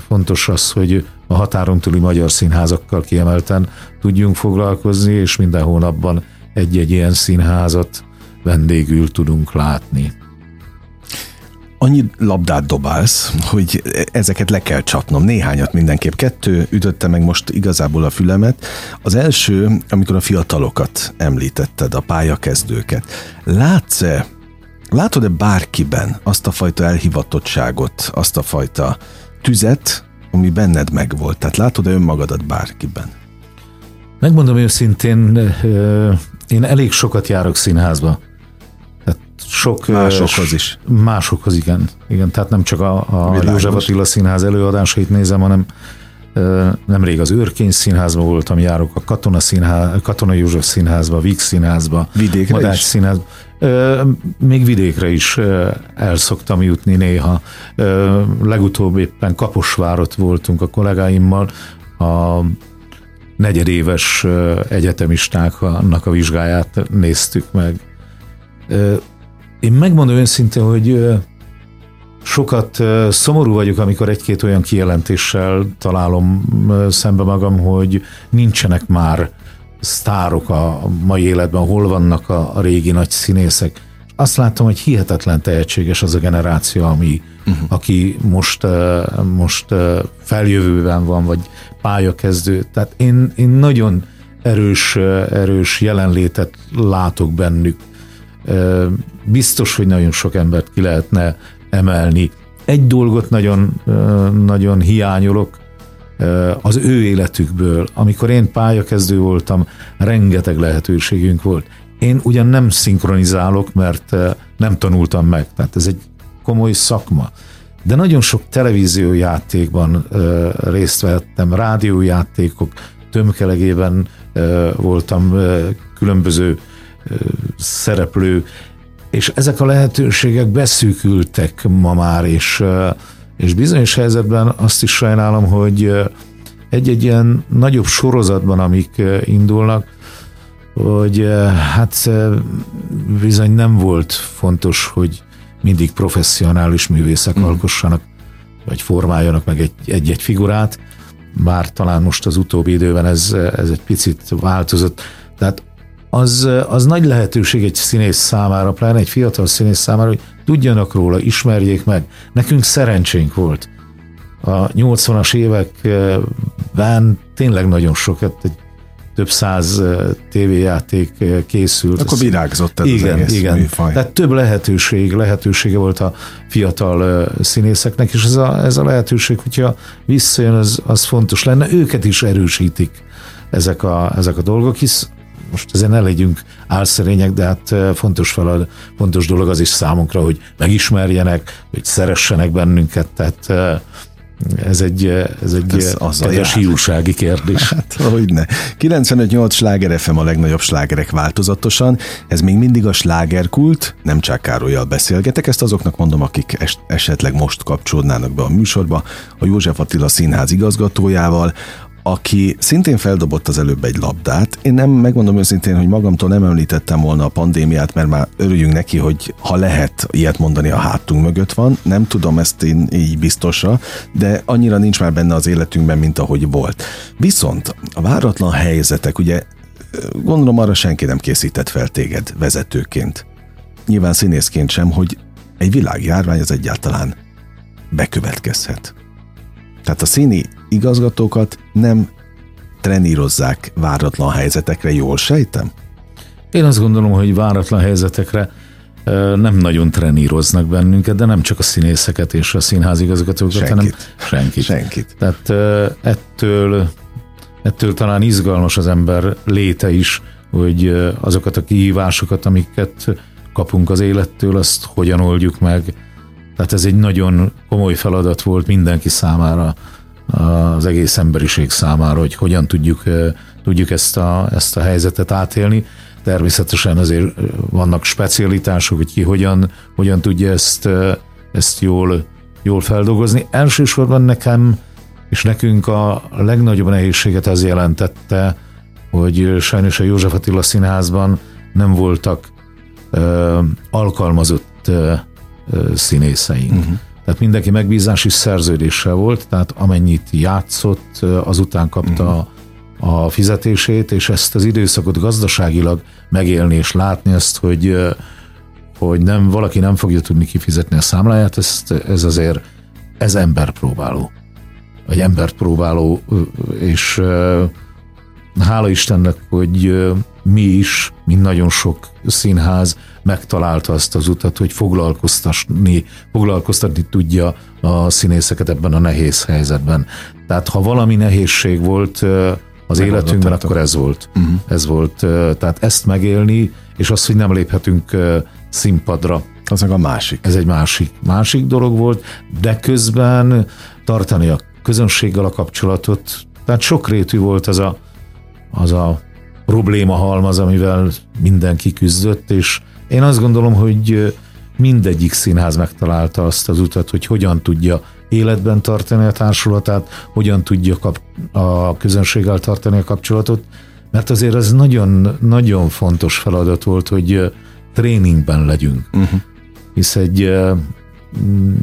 fontos az, hogy a határon túli magyar színházakkal kiemelten tudjunk foglalkozni, és minden hónapban egy-egy ilyen színházat vendégül tudunk látni annyi labdát dobálsz, hogy ezeket le kell csapnom. Néhányat mindenképp. Kettő ütötte meg most igazából a fülemet. Az első, amikor a fiatalokat említetted, a pályakezdőket. Látsz-e, látod-e bárkiben azt a fajta elhivatottságot, azt a fajta tüzet, ami benned megvolt? Tehát látod-e önmagadat bárkiben? Megmondom őszintén, én elég sokat járok színházba sok... Másokhoz is. Másokhoz, igen. igen. Tehát nem csak a, a József Attila Színház előadásait nézem, hanem nemrég az Őrkény Színházban voltam, járok a Katona, Színház, Katona József Színházba, Víg Színházba, Vidékre Madács is? Színház. Még vidékre is el szoktam jutni néha. Legutóbb éppen Kaposvárot voltunk a kollégáimmal, a negyedéves egyetemistáknak a vizsgáját néztük meg. Én megmondom őszintén, hogy sokat szomorú vagyok, amikor egy-két olyan kijelentéssel találom szembe magam, hogy nincsenek már sztárok a mai életben, hol vannak a, régi nagy színészek. Azt látom, hogy hihetetlen tehetséges az a generáció, ami, uh-huh. aki most, most feljövőben van, vagy pályakezdő. Tehát én, én nagyon erős, erős jelenlétet látok bennük biztos, hogy nagyon sok embert ki lehetne emelni. Egy dolgot nagyon, nagyon hiányolok, az ő életükből. Amikor én pályakezdő voltam, rengeteg lehetőségünk volt. Én ugyan nem szinkronizálok, mert nem tanultam meg, tehát ez egy komoly szakma. De nagyon sok televíziójátékban részt vettem, rádiójátékok tömkelegében voltam különböző szereplő, és ezek a lehetőségek beszűkültek ma már, és, és bizonyos helyzetben azt is sajnálom, hogy egy-egy ilyen nagyobb sorozatban, amik indulnak, hogy hát bizony nem volt fontos, hogy mindig professzionális művészek mm. alkossanak, vagy formáljanak meg egy-egy figurát, bár talán most az utóbbi időben ez, ez egy picit változott. Tehát az, az nagy lehetőség egy színész számára, pláne egy fiatal színész számára, hogy tudjanak róla, ismerjék meg. Nekünk szerencsénk volt. A 80-as években tényleg nagyon sokat, egy több száz tévéjáték készült. Akkor virágzott ez igen, az egész igen. műfaj. Tehát több lehetőség, lehetősége volt a fiatal színészeknek, és ez a, ez a lehetőség, hogyha visszajön, az, az fontos lenne. Őket is erősítik ezek a, ezek a dolgok, hisz most ezen ne legyünk álszerények, de hát fontos, felad, fontos dolog az is számunkra, hogy megismerjenek, hogy szeressenek bennünket, tehát ez egy, ez egy ez az kedves hírúsági kérdés. Hát, hogy ne. 95-8 sláger FM a legnagyobb slágerek változatosan. Ez még mindig a slágerkult, nem csak Károlyjal beszélgetek, ezt azoknak mondom, akik es- esetleg most kapcsolódnának be a műsorba, a József Attila Színház igazgatójával, aki szintén feldobott az előbb egy labdát. Én nem megmondom őszintén, hogy magamtól nem említettem volna a pandémiát, mert már örüljünk neki, hogy ha lehet ilyet mondani, a hátunk mögött van. Nem tudom ezt én így biztosra, de annyira nincs már benne az életünkben, mint ahogy volt. Viszont a váratlan helyzetek, ugye gondolom arra senki nem készített fel téged vezetőként. Nyilván színészként sem, hogy egy világjárvány az egyáltalán bekövetkezhet. Tehát a színi igazgatókat nem trenírozzák váratlan helyzetekre, jól sejtem? Én azt gondolom, hogy váratlan helyzetekre nem nagyon treníroznak bennünket, de nem csak a színészeket és a színházigazgatókat, senkit. hanem senkit. Senkit. Tehát ettől, ettől talán izgalmas az ember léte is, hogy azokat a kihívásokat, amiket kapunk az élettől, azt hogyan oldjuk meg. Tehát ez egy nagyon komoly feladat volt mindenki számára, az egész emberiség számára, hogy hogyan tudjuk, tudjuk ezt, a, ezt a helyzetet átélni. Természetesen azért vannak specialitások, hogy ki hogyan, hogyan tudja ezt, ezt jól, jól feldolgozni. Elsősorban nekem és nekünk a legnagyobb nehézséget az jelentette, hogy sajnos a József Attila Színházban nem voltak ö, alkalmazott ö, színészeink. Uh-huh. Tehát mindenki megbízási szerződéssel volt, tehát amennyit játszott, azután kapta uh-huh a fizetését, és ezt az időszakot gazdaságilag megélni és látni azt, hogy, hogy nem, valaki nem fogja tudni kifizetni a számláját, ezt, ez azért, ez emberpróbáló. Egy embert próbáló, és hála Istennek, hogy mi is, mint nagyon sok színház megtalálta azt az utat, hogy foglalkoztatni, foglalkoztatni tudja a színészeket ebben a nehéz helyzetben. Tehát ha valami nehézség volt, az életünkben, akkor ez volt. Uh-huh. Ez volt. Tehát ezt megélni, és azt, hogy nem léphetünk színpadra. Az meg a másik. Ez egy másik, másik dolog volt, de közben tartani a közönséggel a kapcsolatot. Tehát sokrétű volt az a, az a probléma halmaz, amivel mindenki küzdött, és én azt gondolom, hogy mindegyik színház megtalálta azt az utat, hogy hogyan tudja életben tartani a társulatát, hogyan tudja kap- a közönséggel tartani a kapcsolatot, mert azért ez nagyon, nagyon fontos feladat volt, hogy tréningben legyünk. Uh-huh. Hisz egy mm,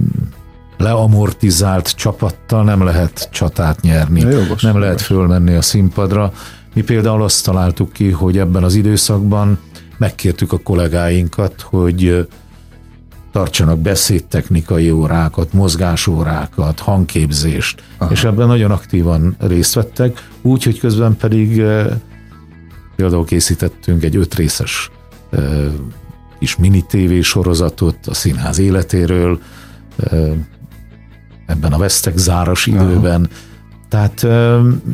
leamortizált csapattal nem lehet csatát nyerni, jogos, nem lehet fölmenni a színpadra. Mi például azt találtuk ki, hogy ebben az időszakban megkértük a kollégáinkat, hogy tartsanak beszédtechnikai órákat, mozgásórákat, hangképzést, Aha. és ebben nagyon aktívan részt vettek, úgy, hogy közben pedig például készítettünk egy ötrészes kis mini TV sorozatot a színház életéről, ebben a vesztek záras időben. Aha. Tehát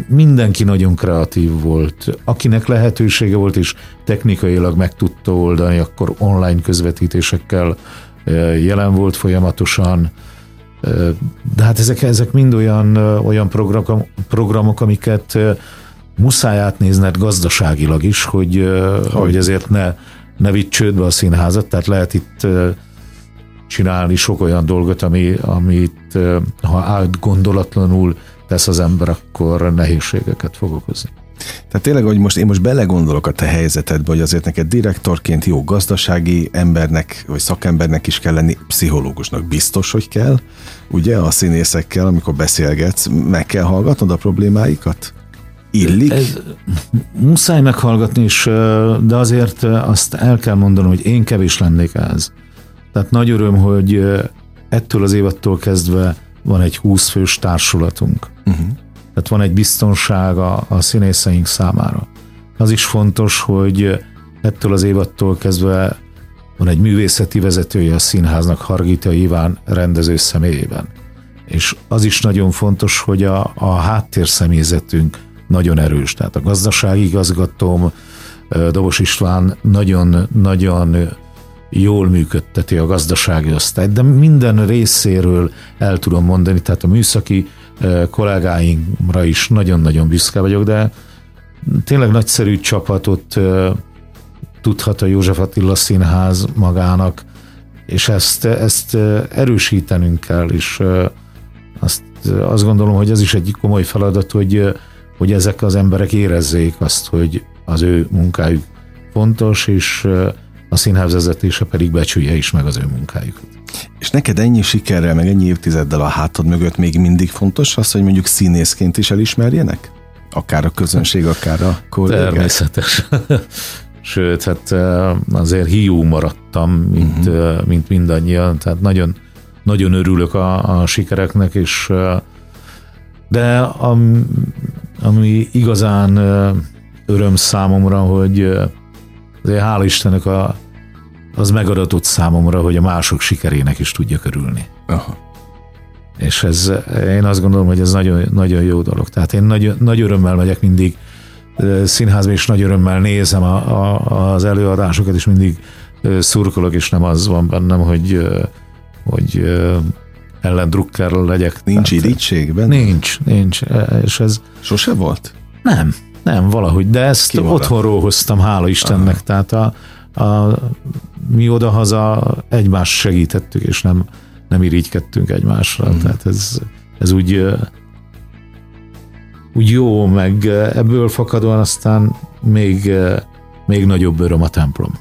mindenki nagyon kreatív volt. Akinek lehetősége volt és technikailag meg tudta oldani, akkor online közvetítésekkel jelen volt folyamatosan, de hát ezek, ezek mind olyan, olyan programok, programok, amiket muszáj átnézned gazdaságilag is, hogy, hogy? ezért ne, ne vitt csődbe a színházat, tehát lehet itt csinálni sok olyan dolgot, ami, amit ha átgondolatlanul tesz az ember, akkor nehézségeket fog okozni. Tehát tényleg, hogy most én most belegondolok a te helyzetedbe, hogy azért neked direktorként jó gazdasági embernek, vagy szakembernek is kell lenni, pszichológusnak biztos, hogy kell, ugye a színészekkel, amikor beszélgetsz, meg kell hallgatnod a problémáikat? Illik? Ez, muszáj meghallgatni is, de azért azt el kell mondanom, hogy én kevés lennék ez. Tehát nagy öröm, hogy ettől az évattól kezdve van egy 20 fős társulatunk. Uh-huh tehát van egy biztonsága a színészeink számára. Az is fontos, hogy ettől az évattól kezdve van egy művészeti vezetője a színháznak, Hargita Iván rendező személyében. És az is nagyon fontos, hogy a, a háttér személyzetünk nagyon erős. Tehát a gazdasági igazgatóm, Dobos István nagyon-nagyon jól működteti a gazdasági osztályt, de minden részéről el tudom mondani, tehát a műszaki kollégáimra is nagyon-nagyon büszke vagyok, de tényleg nagyszerű csapatot tudhat a József Attila Színház magának, és ezt, ezt erősítenünk kell, és azt, azt gondolom, hogy ez is egy komoly feladat, hogy, hogy ezek az emberek érezzék azt, hogy az ő munkájuk fontos, és a színház vezetése pedig becsülje is meg az ő munkájukat. És neked ennyi sikerrel, meg ennyi évtizeddel a hátad mögött még mindig fontos az, hogy mondjuk színészként is elismerjenek? Akár a közönség, akár a kollégák? Természetes. Sőt, hát azért hiú maradtam, mint, uh-huh. mint mindannyian, tehát nagyon, nagyon örülök a, a sikereknek, és De ami, ami igazán öröm számomra, hogy azért hál' Istennek a, az megadatott számomra, hogy a mások sikerének is tudja körülni. Aha. És ez, én azt gondolom, hogy ez nagyon, nagyon jó dolog. Tehát én nagy, nagy örömmel megyek mindig színházba, és nagy örömmel nézem a, a, az előadásokat, és mindig szurkolok, és nem az van bennem, hogy, hogy ellen drukkerről legyek. Nincs irítségben? Nincs, nincs. És ez... Sose volt? Nem, nem, valahogy, de ezt Ki otthonról hoztam, hála Istennek. Aha. Tehát a, a, mi odahaza egymást segítettük, és nem, nem irigykedtünk egymásra. Uh-huh. Tehát ez, ez úgy, úgy jó, meg ebből fakadóan aztán még, még nagyobb öröm a templom.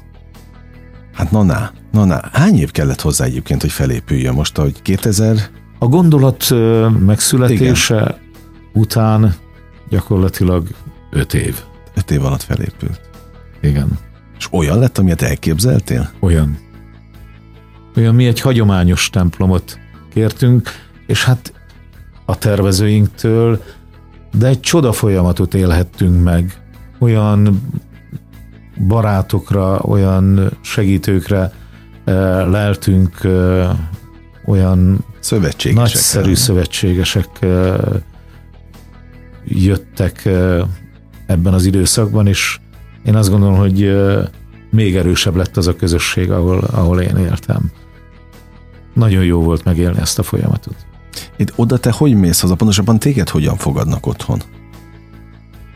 Hát na, na, na, na. Hány év kellett hozzá egyébként, hogy felépüljön most, hogy 2000? A gondolat megszületése Igen. után gyakorlatilag öt év. Öt év alatt felépült. Igen. És olyan lett, amilyet elképzeltél? Olyan. Olyan, mi egy hagyományos templomot kértünk, és hát a tervezőinktől, de egy csoda folyamatot élhettünk meg. Olyan barátokra, olyan segítőkre eh, leltünk, eh, olyan szövetségesek nagyszerű szövetségesek eh, jöttek ebben az időszakban, és én azt gondolom, hogy még erősebb lett az a közösség, ahol, ahol én éltem. Nagyon jó volt megélni ezt a folyamatot. Itt oda te hogy mész haza? Pontosabban téged hogyan fogadnak otthon?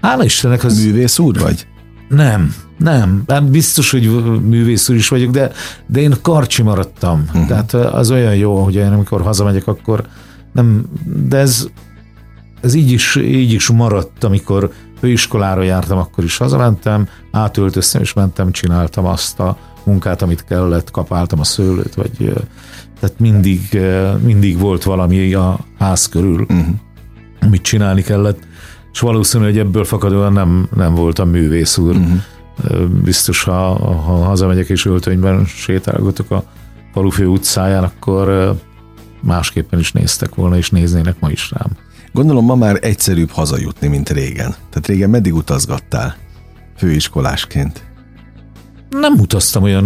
Hála Istennek az... Művész úr vagy? Nem, nem. Hát biztos, hogy művész úr is vagyok, de, de én karcsi maradtam. Uh-huh. Tehát az olyan jó, hogy én amikor hazamegyek, akkor nem, de ez, ez így is, így is maradt, amikor főiskolára jártam, akkor is hazamentem, átöltöztem, és mentem, csináltam azt a munkát, amit kellett, kapáltam a szőlőt, vagy tehát mindig, mindig volt valami a ház körül, uh-huh. amit csinálni kellett, és valószínű, hogy ebből fakadóan nem, nem voltam művész úr. Uh-huh. Biztos, ha, ha hazamegyek és öltönyben sétálgatok a falufő utcáján, akkor másképpen is néztek volna, és néznének ma is rám. Gondolom ma már egyszerűbb hazajutni, mint régen. Tehát régen meddig utazgattál főiskolásként? Nem utaztam olyan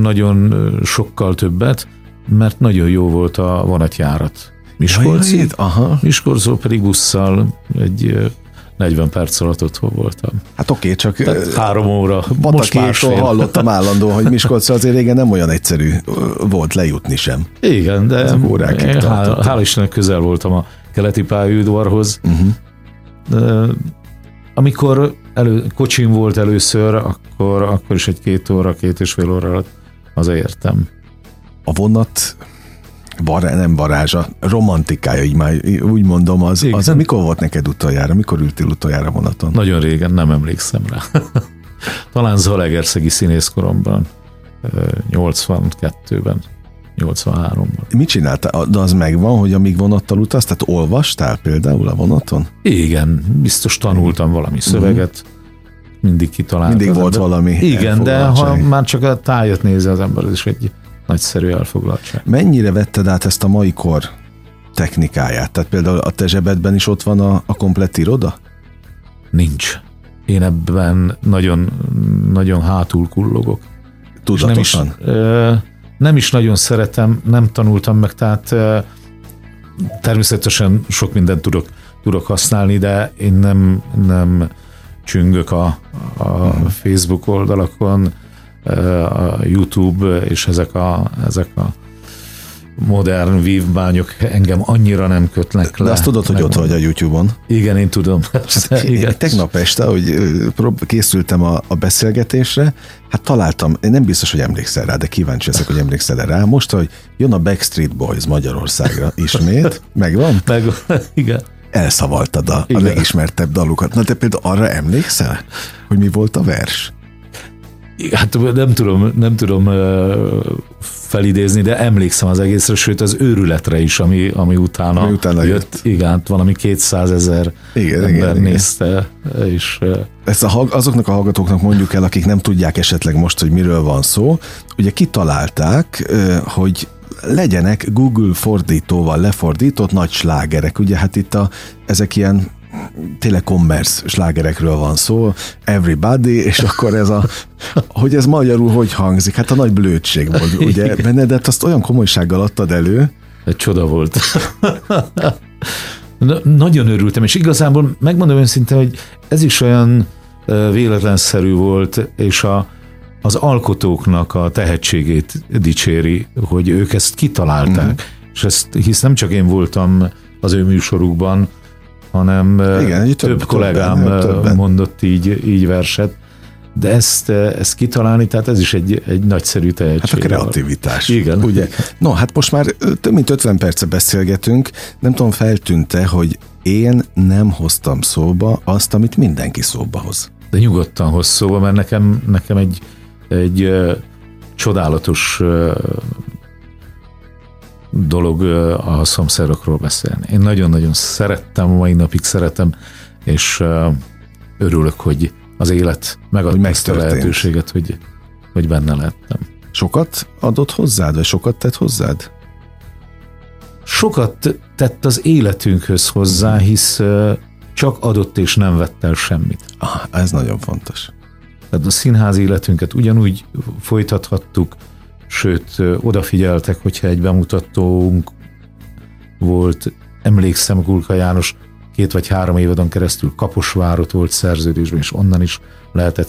nagyon sokkal többet, mert nagyon jó volt a vonatjárat. Miskolci, ja, aha. Miskolcról pedig busszal egy 40 perc alatt otthon voltam. Hát oké, csak Tehát három óra. Most másról hallottam állandó, hogy Miskolcra azért régen nem olyan egyszerű volt lejutni sem. Igen, de hála, hála Istennek közel voltam a keleti pályaudvarhoz. Uh-huh. amikor elő, kocsim volt először, akkor, akkor is egy két óra, két és fél óra alatt hazaértem. A vonat bará, nem varázsa, romantikája, így már úgy mondom, az, az mikor volt neked utoljára? Mikor ültél utoljára vonaton? Nagyon régen, nem emlékszem rá. Talán Zalegerszegi színészkoromban, 82-ben. 83-ban. Mit csináltál? De az megvan, hogy amíg vonattal utaz, tehát olvastál például a vonaton? Igen, biztos tanultam valami szöveget, mindig kitaláltam. Mindig volt ember. valami Igen, de ha már csak a tájat nézi az ember, ez is egy nagyszerű elfoglaltság. Mennyire vetted át ezt a mai kor technikáját? Tehát például a te zsebedben is ott van a, a komplett iroda? Nincs. Én ebben nagyon, nagyon hátul kullogok. Tudatosan? nem is, ö, nem is nagyon szeretem, nem tanultam meg, tehát természetesen sok mindent tudok, tudok használni, de én nem, nem csüngök a, a. Facebook oldalakon, a YouTube és ezek a, ezek a modern vívmányok engem annyira nem kötnek le. De azt tudod, hogy ott vagy a YouTube-on. Igen, én tudom. Hát, igen. Tegnap este, hogy készültem a, a beszélgetésre, hát találtam, én nem biztos, hogy emlékszel rá, de kíváncsi ezek, hogy emlékszel rá. Most, hogy jön a Backstreet Boys Magyarországra ismét, megvan? Meg, igen. Elszavaltad a, a legismertebb dalukat. Na te például arra emlékszel, hogy mi volt a vers? Hát nem tudom, nem tudom felidézni, de emlékszem az egészre, sőt az őrületre is, ami, ami utána, ami utána jött. jött. Igen, valami 200 ezer igen, ember igen, nézte. Igen. És, Ezt a, azoknak a hallgatóknak mondjuk el, akik nem tudják esetleg most, hogy miről van szó. Ugye kitalálták, hogy legyenek Google fordítóval lefordított nagy slágerek. Ugye hát itt a, ezek ilyen tényleg commerce slágerekről van szó, everybody, és akkor ez a, hogy ez magyarul hogy hangzik, hát a nagy blödség volt, ugye, Benedett azt olyan komolysággal adtad elő. Egy csoda volt. Na, nagyon örültem, és igazából megmondom őszintén, hogy ez is olyan véletlenszerű volt, és a, az alkotóknak a tehetségét dicséri, hogy ők ezt kitalálták. Uh-huh. És ezt, hisz nem csak én voltam az ő műsorukban, hanem Igen, több, több kollégám többen, mondott így, így verset. De ezt, ezt kitalálni, tehát ez is egy, egy nagyszerű tehetség. Hát a kreativitás. Igen. Ugye? No, hát most már több mint 50 perce beszélgetünk. Nem tudom, feltűnte, hogy én nem hoztam szóba azt, amit mindenki szóba hoz. De nyugodtan hoz szóba, mert nekem, nekem egy, egy csodálatos dolog a szomszédokról beszélni. Én nagyon-nagyon szerettem, mai napig szeretem, és örülök, hogy az élet megadta ezt a lehetőséget, hogy, hogy benne lettem. Sokat adott hozzád, vagy sokat tett hozzád? Sokat tett az életünkhöz hozzá, hisz csak adott és nem vett el semmit. Ah, ez nagyon fontos. Tehát a színház életünket ugyanúgy folytathattuk, sőt, odafigyeltek, hogyha egy bemutatónk volt, emlékszem, Gulka János két vagy három évadon keresztül Kaposvárot volt szerződésben, és onnan is lehetett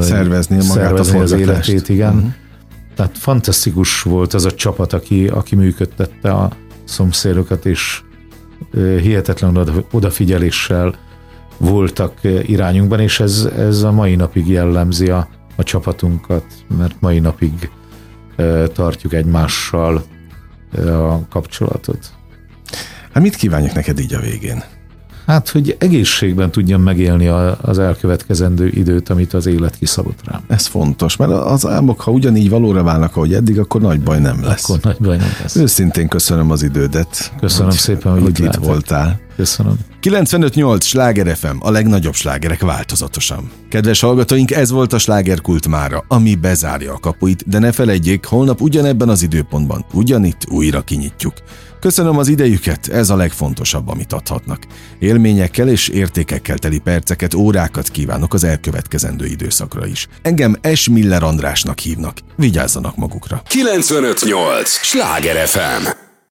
szervezni, magát szervezni az életét, igen. Uh-huh. Tehát fantasztikus volt az a csapat, aki, aki működtette a szomszédokat, és hihetetlen odafigyeléssel voltak irányunkban, és ez, ez a mai napig jellemzi a, a csapatunkat, mert mai napig tartjuk egymással a kapcsolatot. Hát mit kívánjuk neked így a végén? Hát, hogy egészségben tudjam megélni az elkövetkezendő időt, amit az élet kiszabott rám. Ez fontos, mert az álmok, ha ugyanígy valóra válnak, ahogy eddig, akkor nagy baj nem lesz. Akkor nagy baj nem lesz. Őszintén köszönöm az idődet. Köszönöm hogy, szépen, hogy, hogy itt, itt voltál. Köszönöm. 95.8 Sláger FM, a legnagyobb slágerek változatosan. Kedves hallgatóink, ez volt a slágerkult mára, ami bezárja a kapuit, de ne felejtjék, holnap ugyanebben az időpontban, ugyanitt újra kinyitjuk. Köszönöm az idejüket, ez a legfontosabb, amit adhatnak. Élményekkel és értékekkel teli perceket, órákat kívánok az elkövetkezendő időszakra is. Engem S. Miller Andrásnak hívnak. Vigyázzanak magukra. 958! Sláger FM!